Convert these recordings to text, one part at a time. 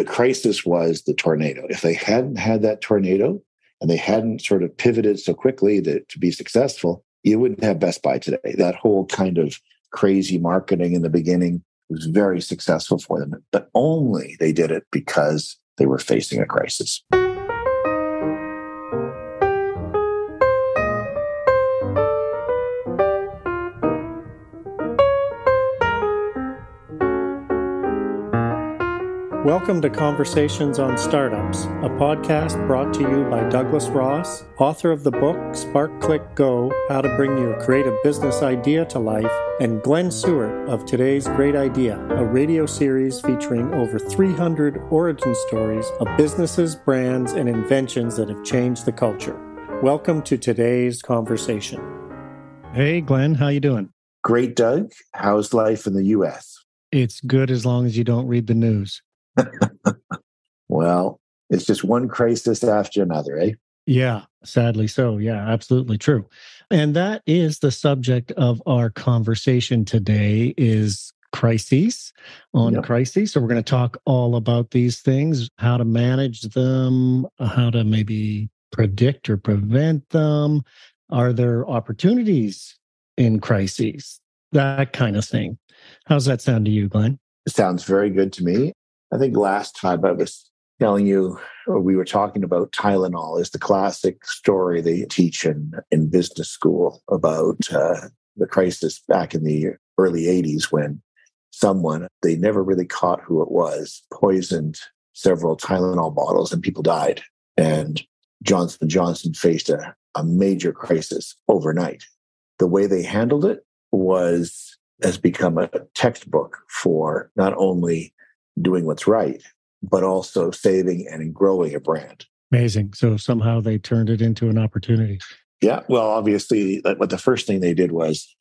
The crisis was the tornado. If they hadn't had that tornado and they hadn't sort of pivoted so quickly that to be successful, you wouldn't have Best Buy today. That whole kind of crazy marketing in the beginning was very successful for them, but only they did it because they were facing a crisis. Welcome to Conversations on Startups, a podcast brought to you by Douglas Ross, author of the book Spark Click Go How to Bring Your Creative Business Idea to Life, and Glenn Stewart of Today's Great Idea, a radio series featuring over 300 origin stories of businesses, brands, and inventions that have changed the culture. Welcome to today's conversation. Hey, Glenn, how you doing? Great, Doug. How's life in the U.S.? It's good as long as you don't read the news. Well, it's just one crisis after another, eh? Yeah, sadly so. Yeah, absolutely true. And that is the subject of our conversation today is crises on yep. crises. So we're going to talk all about these things, how to manage them, how to maybe predict or prevent them. Are there opportunities in crises? That kind of thing. How's that sound to you, Glenn? It sounds very good to me. I think last time I was telling you, we were talking about Tylenol is the classic story they teach in, in business school about uh, the crisis back in the early 80s when someone, they never really caught who it was, poisoned several Tylenol bottles and people died. And Johnson Johnson faced a, a major crisis overnight. The way they handled it was has become a textbook for not only doing what's right, but also saving and growing a brand. Amazing. So somehow they turned it into an opportunity. Yeah. Well, obviously, what the first thing they did was,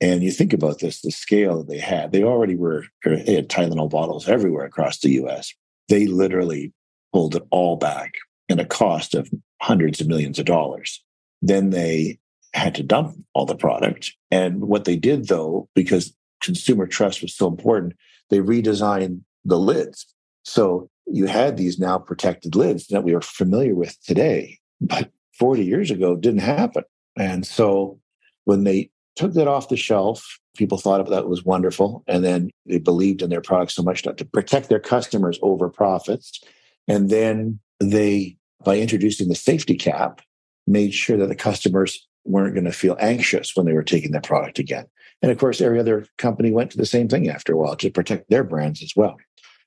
and you think about this, the scale that they had, they already were, they had Tylenol bottles everywhere across the US. They literally pulled it all back in a cost of hundreds of millions of dollars. Then they had to dump all the product. And what they did, though, because consumer trust was so important, they redesigned the lids. So you had these now protected lids that we are familiar with today, but 40 years ago didn't happen. And so when they took that off the shelf, people thought that was wonderful. And then they believed in their product so much to protect their customers over profits. And then they, by introducing the safety cap, made sure that the customers weren't going to feel anxious when they were taking that product again. And of course, every other company went to the same thing after a while to protect their brands as well.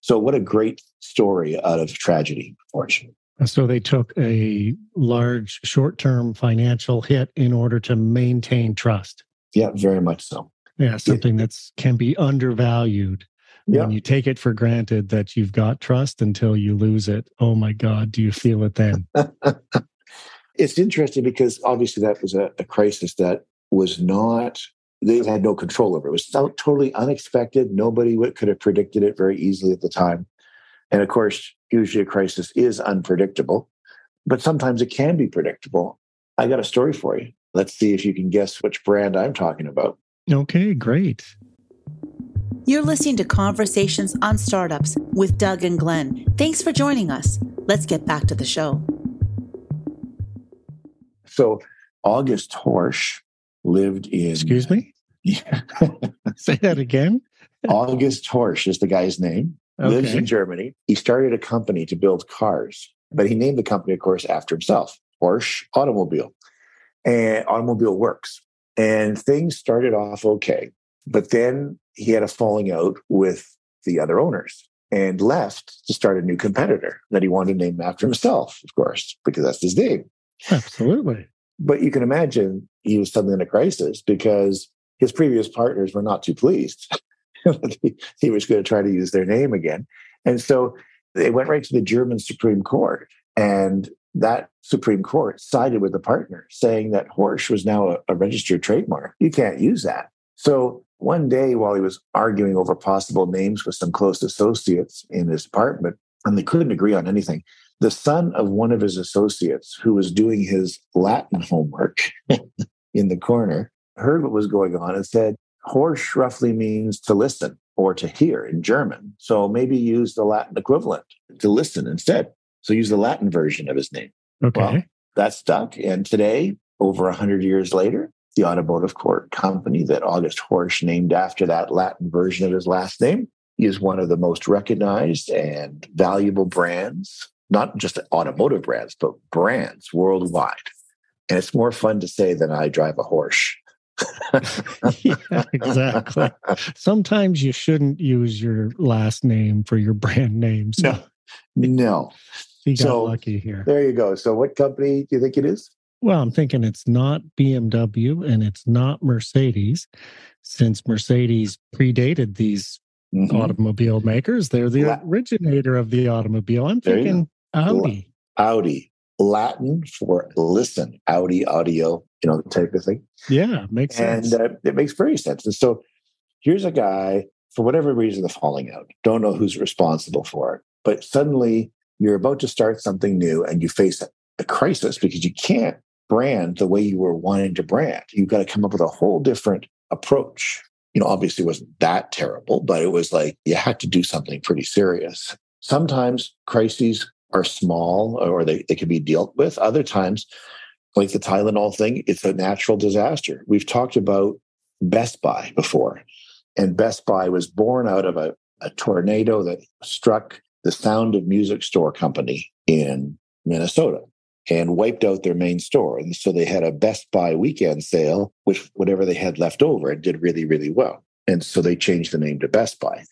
So, what a great story out of tragedy, fortunately. So, they took a large short term financial hit in order to maintain trust. Yeah, very much so. Yeah, something yeah. that can be undervalued. Yeah. When you take it for granted that you've got trust until you lose it, oh my God, do you feel it then? it's interesting because obviously that was a, a crisis that was not they had no control over. It was so, totally unexpected. Nobody could have predicted it very easily at the time. And of course, usually a crisis is unpredictable, but sometimes it can be predictable. I got a story for you. Let's see if you can guess which brand I'm talking about. Okay, great. You're listening to Conversations on Startups with Doug and Glenn. Thanks for joining us. Let's get back to the show. So, August Horch lived in. Excuse me? Say that again. August Horch is the guy's name. Okay. Lives in Germany. He started a company to build cars, but he named the company, of course, after himself Horch Automobile. And Automobile Works. And things started off okay. But then he had a falling out with the other owners and left to start a new competitor that he wanted to name after himself, of course, because that's his name. Absolutely. But you can imagine he was suddenly in a crisis because his previous partners were not too pleased. he was going to try to use their name again. And so they went right to the German Supreme Court. And that Supreme Court sided with the partner, saying that Horch was now a, a registered trademark. You can't use that. So one day, while he was arguing over possible names with some close associates in his apartment, and they couldn't agree on anything, the son of one of his associates who was doing his Latin homework in the corner heard what was going on and said, Horch roughly means to listen. or to hear in German. So maybe use the Latin equivalent to listen instead. So use the Latin version of his name. Okay. Well, that stuck. And today, over 100 years later, the automotive court company that August Horch named after that Latin version of his last name is one of the most recognized and valuable brands, not just automotive brands, but brands worldwide. And it's more fun to say than I drive a Horch. yeah, exactly. Sometimes you shouldn't use your last name for your brand name. So. No, no. You got so, lucky here. There you go. So, what company do you think it is? Well, I'm thinking it's not BMW and it's not Mercedes, since Mercedes predated these mm-hmm. automobile makers. They're the La- originator of the automobile. I'm thinking Audi. Audi. Latin for listen, Audi, audio, you know, the type of thing. Yeah, makes sense. And uh, it makes very sense. And so here's a guy, for whatever reason, the falling out. Don't know who's responsible for it. But suddenly you're about to start something new and you face a, a crisis because you can't brand the way you were wanting to brand. You've got to come up with a whole different approach. You know, obviously it wasn't that terrible, but it was like you had to do something pretty serious. Sometimes crises are small or they, they can be dealt with. Other times, like the Tylenol thing, it's a natural disaster. We've talked about Best Buy before, and Best Buy was born out of a, a tornado that struck the Sound of Music store company in Minnesota and wiped out their main store. And so they had a Best Buy weekend sale, which whatever they had left over, it did really, really well. And so they changed the name to Best Buy.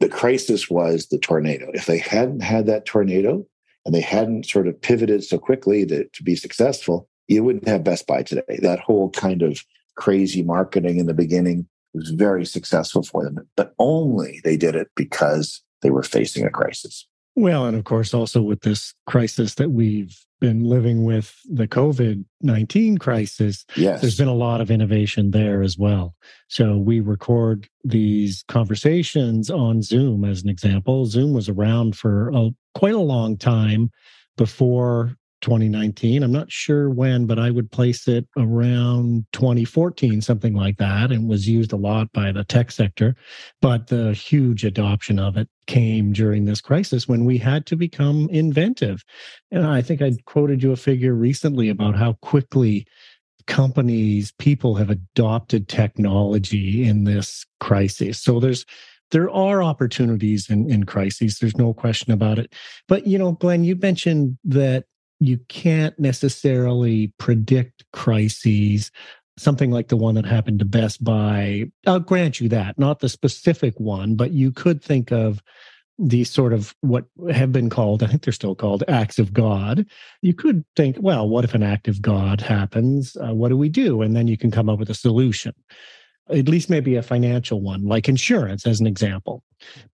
The crisis was the tornado. If they hadn't had that tornado and they hadn't sort of pivoted so quickly that to be successful, you wouldn't have Best Buy today. That whole kind of crazy marketing in the beginning was very successful for them, but only they did it because they were facing a crisis. Well, and of course, also with this crisis that we've been living with, the COVID 19 crisis, yes. there's been a lot of innovation there as well. So we record these conversations on Zoom as an example. Zoom was around for a, quite a long time before 2019. I'm not sure when, but I would place it around 2014, something like that, and was used a lot by the tech sector. But the huge adoption of it came during this crisis when we had to become inventive. And I think I quoted you a figure recently about how quickly companies, people have adopted technology in this crisis. So there's there are opportunities in, in crises. There's no question about it. But, you know, Glenn, you mentioned that you can't necessarily predict crises something like the one that happened to Best Buy. I'll grant you that, not the specific one, but you could think of these sort of what have been called, I think they're still called acts of God. You could think, well, what if an act of God happens? Uh, what do we do? And then you can come up with a solution, at least maybe a financial one, like insurance, as an example.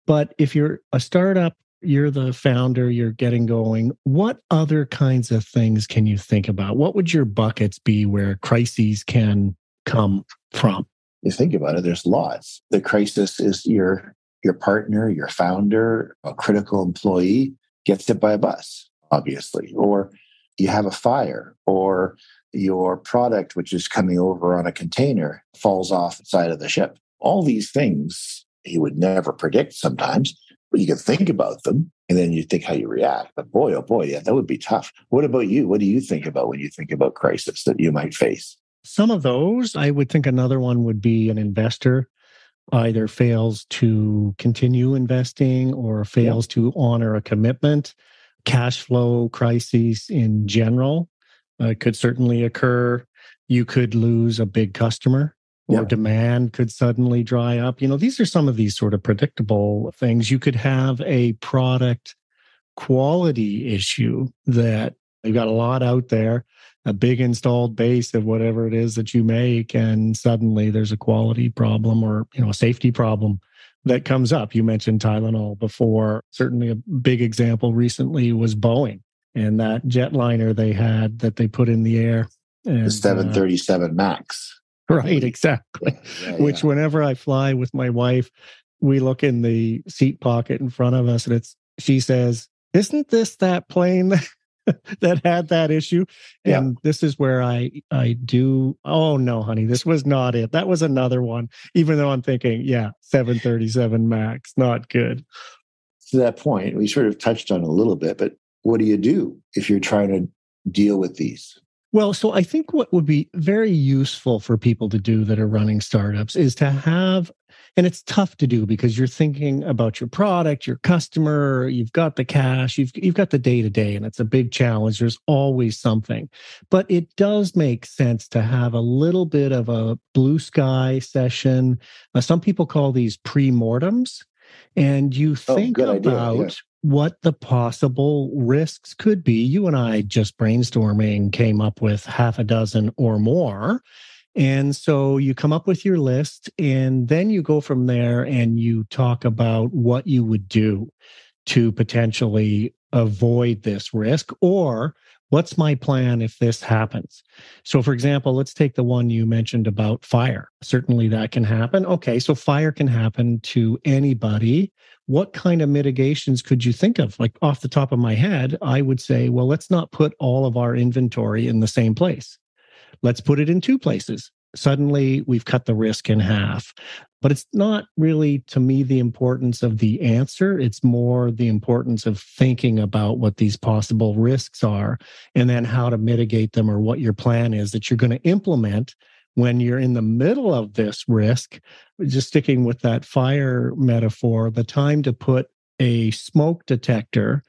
But if you're a startup you're the founder, you're getting going. What other kinds of things can you think about? What would your buckets be where crises can come from? You think about it, there's lots. The crisis is your your partner, your founder, a critical employee gets hit by a bus, obviously, or you have a fire, or your product, which is coming over on a container, falls off the side of the ship. All these things you would never predict sometimes but you can think about them and then you think how you react. But boy, oh boy, yeah, that would be tough. What about you? What do you think about when you think about crisis that you might face? Some of those, I would think another one would be an investor either fails to continue investing or fails yeah. to honor a commitment. Cash flow crises in general uh, could certainly occur. You could lose a big customer or yeah. demand could suddenly dry up. You know, these are some of these sort of predictable things. You could have a product quality issue that you've got a lot out there, a big installed base of whatever it is that you make, and suddenly there's a quality problem or, you know, a safety problem that comes up. You mentioned Tylenol before. Certainly a big example recently was Boeing and that jetliner they had that they put in the air. And, the 737 uh, MAX. Right, exactly. Yeah, Which, yeah. whenever I fly with my wife, we look in the seat pocket in front of us, and it's she says, "Isn't this that plane that had that issue. Yeah. And this is where I I do oh no, honey, this was not it. That was another one. Even though I'm thinking, yeah, 737 Max, not good. To that point, we sort of touched on a little bit, but what do you do if you're trying to deal with these? Well, so I think what would be very useful for people to do that are running startups is to have, and it's tough to do because you're thinking about your product, your customer, you've got the cash, you've you've got the day to day, and it's a big challenge. There's always something, but it does make sense to have a little bit of a blue sky session. Uh, some people call these pre-mortems, and you Oh, think idea, about yeah. What the possible risks could be. You and I just brainstorming came up with half a dozen or more. And so you come up with your list, and then you go from there and you talk about what you would do to potentially avoid this risk or what's my plan if this happens. So, for example, let's take the one you mentioned about fire. Certainly that can happen. Okay, so fire can happen to anybody what kind of mitigations could you think of? Like off the top of my head, I would say, well, let's not put all of our inventory in the same place. Let's put it in two places. Suddenly, we've cut the risk in half. But it's not really, to me, the importance of the answer. It's more the importance of thinking about what these possible risks are and then how to mitigate them or what your plan is that you're going to implement when you're in the middle of this risk just sticking with that fire metaphor, the time to put a smoke detector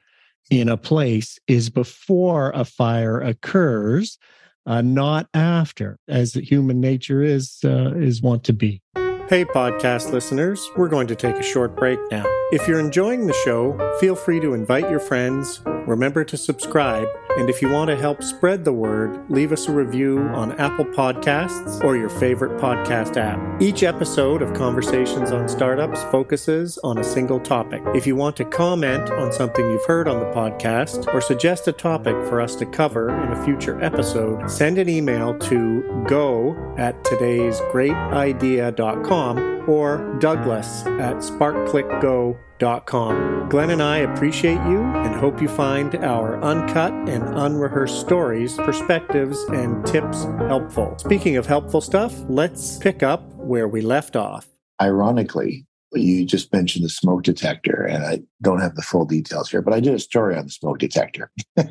in a place is before a fire occurs, uh, not after, as human nature is uh, is wont to be. Hey, podcast listeners, we're going to take a short break now. If you're enjoying the show, feel free to invite your friends, remember to subscribe, and if you want to help spread the word, leave us a review on Apple Podcasts or your favorite podcast app. Each episode of Conversations on Startups focuses on a single topic. If you want to comment on something you've heard on the podcast or suggest a topic for us to cover in a future episode, send an email to go at today'sgreatidea.com or Douglas at sparkclickgo.com. Glenn and I appreciate you and hope you find our uncut and unrehearsed stories, perspectives, and tips helpful. Speaking of helpful stuff, let's pick up where we left off. Ironically, you just mentioned the smoke detector, and I don't have the full details here, but I did a story on the smoke detector.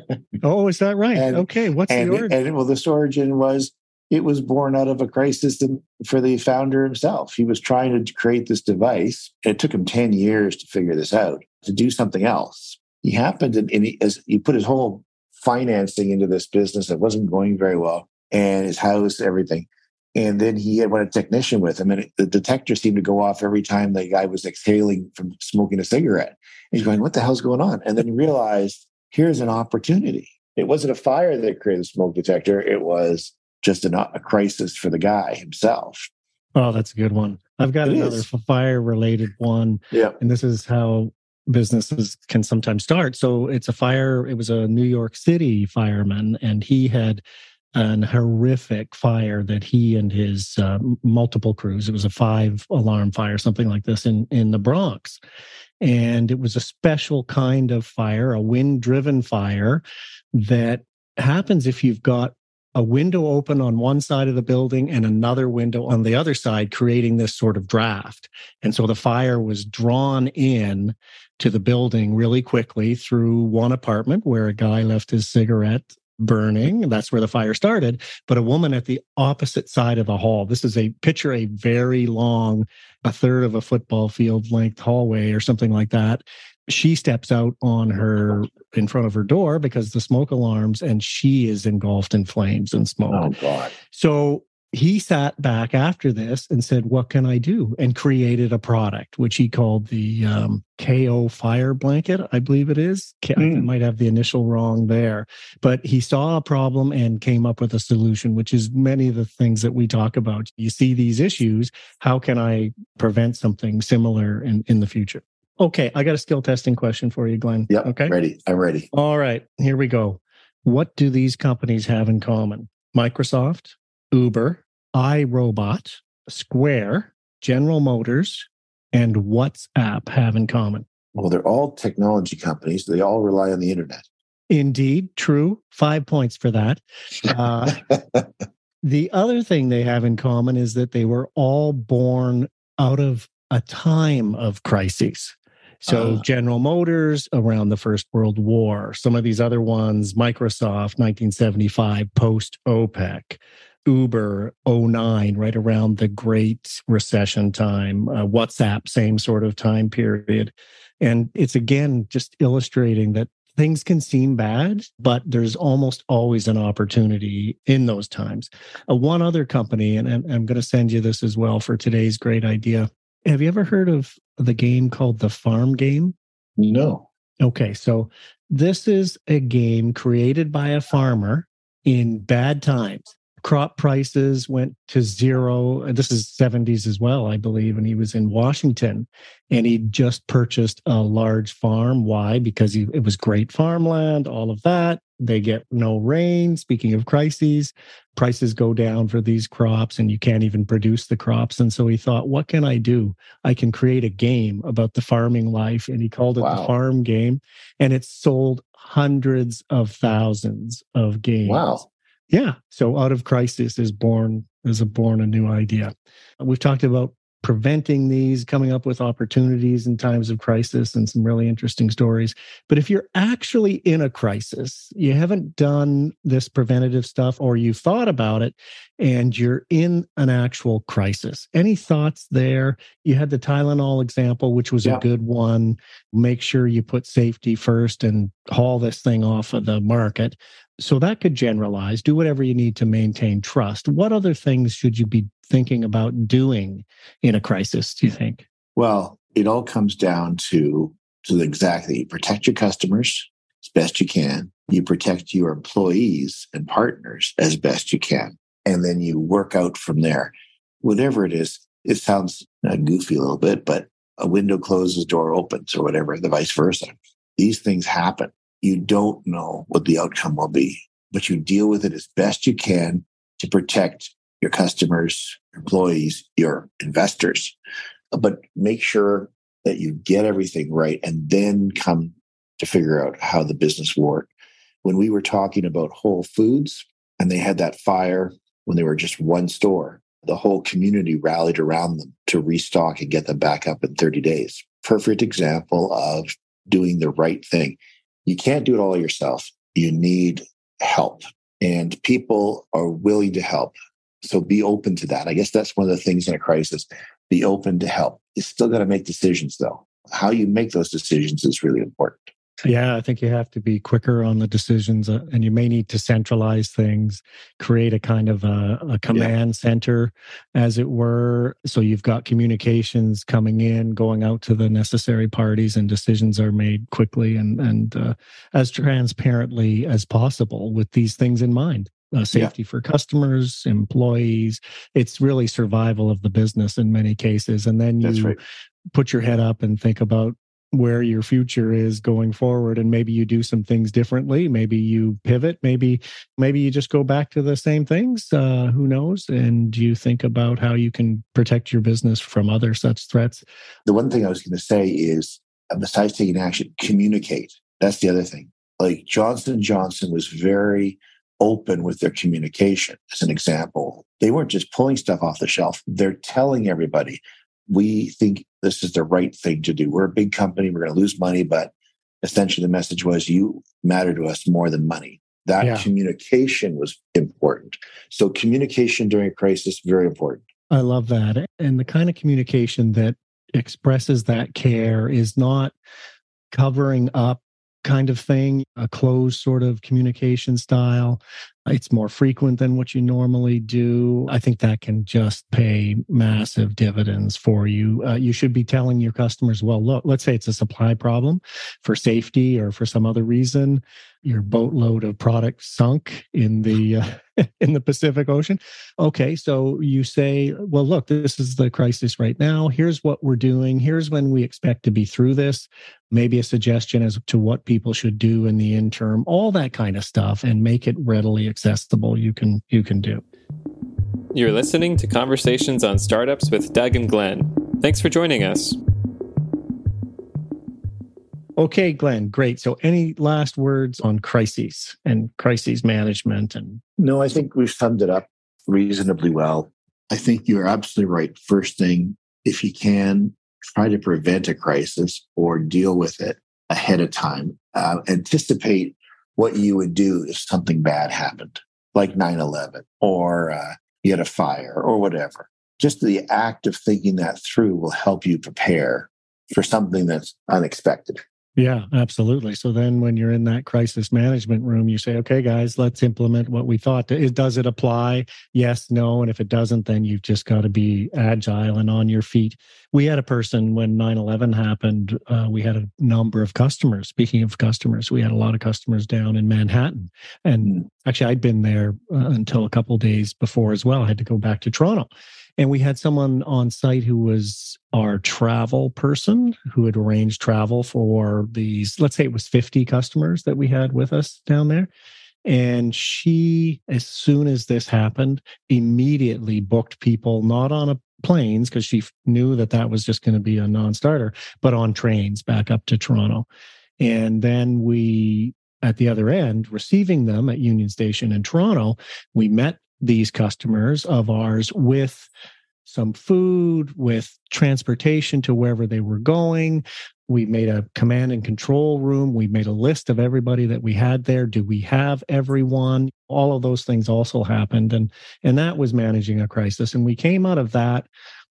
Oh, is that right? And- okay, what's and, the origin? and well, the origin was it was born out of a crisis for the founder himself. He was trying to create this device. And it took him 10 years to figure this out, to do something else. He happened and he, as he put his whole financing into this business that wasn't going very well and his house, everything. And then he had one a technician with him, and it, the detector seemed to go off every time the guy was exhaling from smoking a cigarette. And he's going, What the hell's going on? And then he realized here's an opportunity. It wasn't a fire that created the smoke detector, it was just an, a crisis for the guy himself. oh, that's a good one. I've got It another is. fire related one. Yeah. and this is how businesses can sometimes start. So it's a fire, it was a New York City fireman, and he had an horrific fire that he and his uh, multiple crews, it was a five alarm fire, something like this in, in the Bronx. And it was a special kind of fire, a wind driven fire that happens if you've got a window open on one side of the building and another window on the other side, creating this sort of draft. And so the fire was drawn in to the building really quickly through one apartment where a guy left his cigarette burning. That's where the fire started. But a woman at the opposite side of the hall. This is a picture, a very long, a third of a football field length hallway or something like that. She steps out on her in front of her door because the smoke alarms and she is engulfed in flames and smoke. Oh, God. So he sat back after this and said, What can I do? And created a product, which he called the um, KO Fire Blanket, I believe it is. K- I Mm. might have the initial wrong there. But he saw a problem and came up with a solution, which is many of the things that we talk about. You see these issues. How can I prevent something similar in, in the future? Okay, I got a skill testing question for you, Glenn. Yep. Okay. Ready. I'm ready. All right, here we go. What do these companies have in common? Microsoft, Uber, iRobot, Square, General Motors, and WhatsApp have in common? Well, they're all technology companies. They all rely on the internet. Indeed, true. Five points for that. Uh, the other thing they have in common is that they were all born out of a time of crises. So uh, General Motors around the First World War, some of these other ones, Microsoft 1975 post OPEC, Uber 09 right around the Great Recession time, uh, WhatsApp same sort of time period. And it's again just illustrating that things can seem bad, but there's almost always an opportunity in those times. Uh, one other company, and I'm, I'm going to send you this as well for today's great idea. Have you ever heard of the game called the Farm Game? No. Okay, so this is a game created by a farmer in bad times. Crop prices went to zero. And this is 70s as well, I believe. And he was in Washington and he just purchased a large farm. Why? Because he, it was great farmland, all of that. They get no rain. Speaking of crises, prices go down for these crops and you can't even produce the crops. And so he thought, what can I do? I can create a game about the farming life. And he called it wow. the farm game. And it sold hundreds of thousands of games. Wow. Yeah. So out of crisis is born is a born a new idea. We've talked about preventing these, coming up with opportunities in times of crisis, and some really interesting stories. But if you're actually in a crisis, you haven't done this preventative stuff, or you thought about it, and you're in an actual crisis. Any thoughts there? You had the Tylenol example, which was yeah. a good one. Make sure you put safety first and haul this thing off of the market. So that could generalize. Do whatever you need to maintain trust. What other things should you be thinking about doing in a crisis, do you think? Well, it all comes down to, to exactly you protect your customers as best you can. You protect your employees and partners as best you can. And then you work out from there. Whatever it is, it sounds uh, goofy a little bit, but a window closes, door opens, or whatever, the vice versa. These things happen you don't know what the outcome will be, but you deal with it as best you can to protect your customers, employees, your investors. But make sure that you get everything right and then come to figure out how the business worked. When we were talking about Whole Foods and they had that fire when they were just one store, the whole community rallied around them to restock and get them back up in 30 days. Perfect example of doing the right thing you can't do it all yourself. You need help, and people are willing to help. So be open to that. I guess that's one of the things in a crisis. Be open to help. You still got to make decisions, though. How you make those decisions is really important. Yeah, I think you have to be quicker on the decisions uh, and you may need to centralize things, create a kind of a, a command yeah. center, as it were. So you've got communications coming in, going out to the necessary parties, and decisions are made quickly and, and uh, as transparently as possible with these things in mind. Uh, safety yeah. for customers, employees. It's really survival of the business in many cases. And then you right. put your head up and think about where your future is going forward and maybe you do some things differently. Maybe you pivot. Maybe maybe you just go back to the same things uh, who knows? And you think about how you can protect your business from other such threats? The one thing i was going to say is uh, besides taking action communicate. That's the other thing. Like johnson johnson was very open with their communication as an example. They weren't just pulling stuff off the shelf. They're telling everybody we think this is the right thing to do. We're a big company. We're going to lose money, but essentially the message was you matter to us more than money. That yeah. communication was important. So communication during a crisis, very important. I love that. And the kind of communication that expresses that care is not covering up kind of thing, a closed sort of communication style. It's more frequent than what you normally do. I think that can just pay massive dividends for you. Uh, you should be telling your customers, well, look, let's say it's a supply problem for safety or for some other reason. Your boatload of product sunk in the uh, in the Pacific Ocean. Okay, so you say, well, look, this is the crisis right now. Here's what we're doing. Here's when we expect to be through this. Maybe a suggestion as to what people should do in the interim, all that kind of stuff, and make it readily accessible. You can you can do. You're listening to Conversations on Startups with Doug and Glenn. Thanks for joining us. Okay, Glenn, great. So, any last words on crises and crises management? And no, I think we've summed it up reasonably well. I think you're absolutely right. First thing, if you can, try to prevent a crisis or deal with it ahead of time. Uh, anticipate what you would do if something bad happened, like 9 11, or uh, you had a fire, or whatever. Just the act of thinking that through will help you prepare for something that's unexpected. Yeah, absolutely. So then when you're in that crisis management room, you say, okay, guys, let's implement what we thought. Does it apply? Yes, no. And if it doesn't, then you've just got to be agile and on your feet. We had a person when 9 11 happened, uh, we had a number of customers. Speaking of customers, we had a lot of customers down in Manhattan. And actually, I'd been there uh, until a couple days before as well. I had to go back to Toronto. And we had someone on site who was our travel person who had arranged travel for these, let's say it was 50 customers that we had with us down there. And she, as soon as this happened, immediately booked people not on a planes because she knew that that was just going to be a non-starter, but on trains back up to Toronto. And then we, at the other end, receiving them at Union Station in Toronto, we met these customers of ours with some food, with transportation to wherever they were going. We made a command and control room. We made a list of everybody that we had there. Do we have everyone? All of those things also happened. And, and that was managing a crisis. And we came out of that.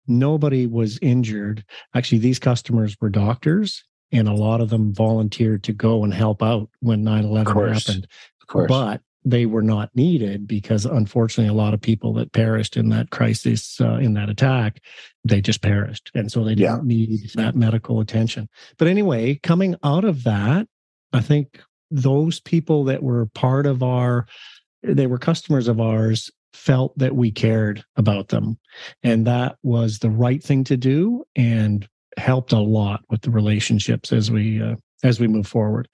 Nobody was injured. Actually, these customers were doctors and a lot of them volunteered to go and help out when 9-11 happened. Of course. But they were not needed because unfortunately a lot of people that perished in that crisis uh, in that attack they just perished. And so they didn't yeah. need that medical attention. But anyway coming out of that i think those people that were part of our they were customers of ours felt that we cared about them. And that was the right thing to do and helped a lot with the relationships as we uh, as we move forward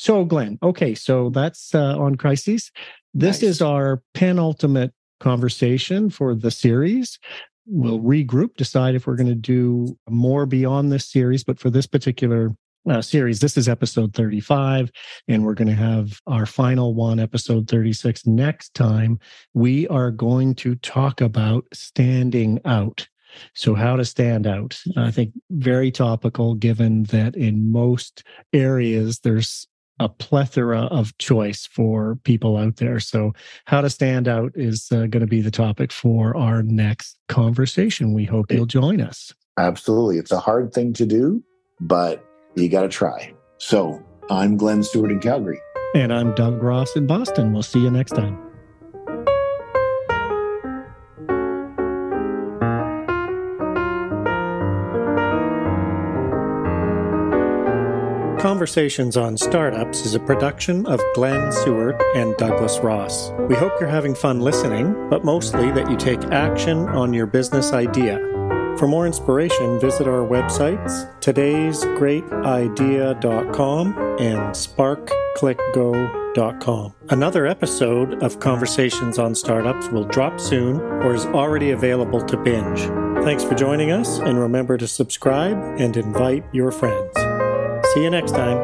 so, Glenn, okay, so that's uh, on crises. This nice. is our penultimate conversation for the series. We'll regroup, decide if we're going to do more beyond this series. But for this particular uh, series, this is episode 35, and we're going to have our final one, episode 36, next time. We are going to talk about standing out. So, how to stand out. I think very topical, given that in most areas there's a plethora of choice for people out there. So, how to stand out is uh, going to be the topic for our next conversation. We hope you'll join us. Absolutely. It's a hard thing to do, but you got to try. So, I'm Glenn Stewart in Calgary. And I'm Doug Ross in Boston. We'll see you next time. Conversations on Startups is a production of Glenn Stewart and Douglas Ross. We hope you're having fun listening, but mostly that you take action on your business idea. For more inspiration, visit our websites, today'sgreatidea.com and sparkclickgo.com. Another episode of Conversations on Startups will drop soon or is already available to binge. Thanks for joining us, and remember to subscribe and invite your friends. See you next time.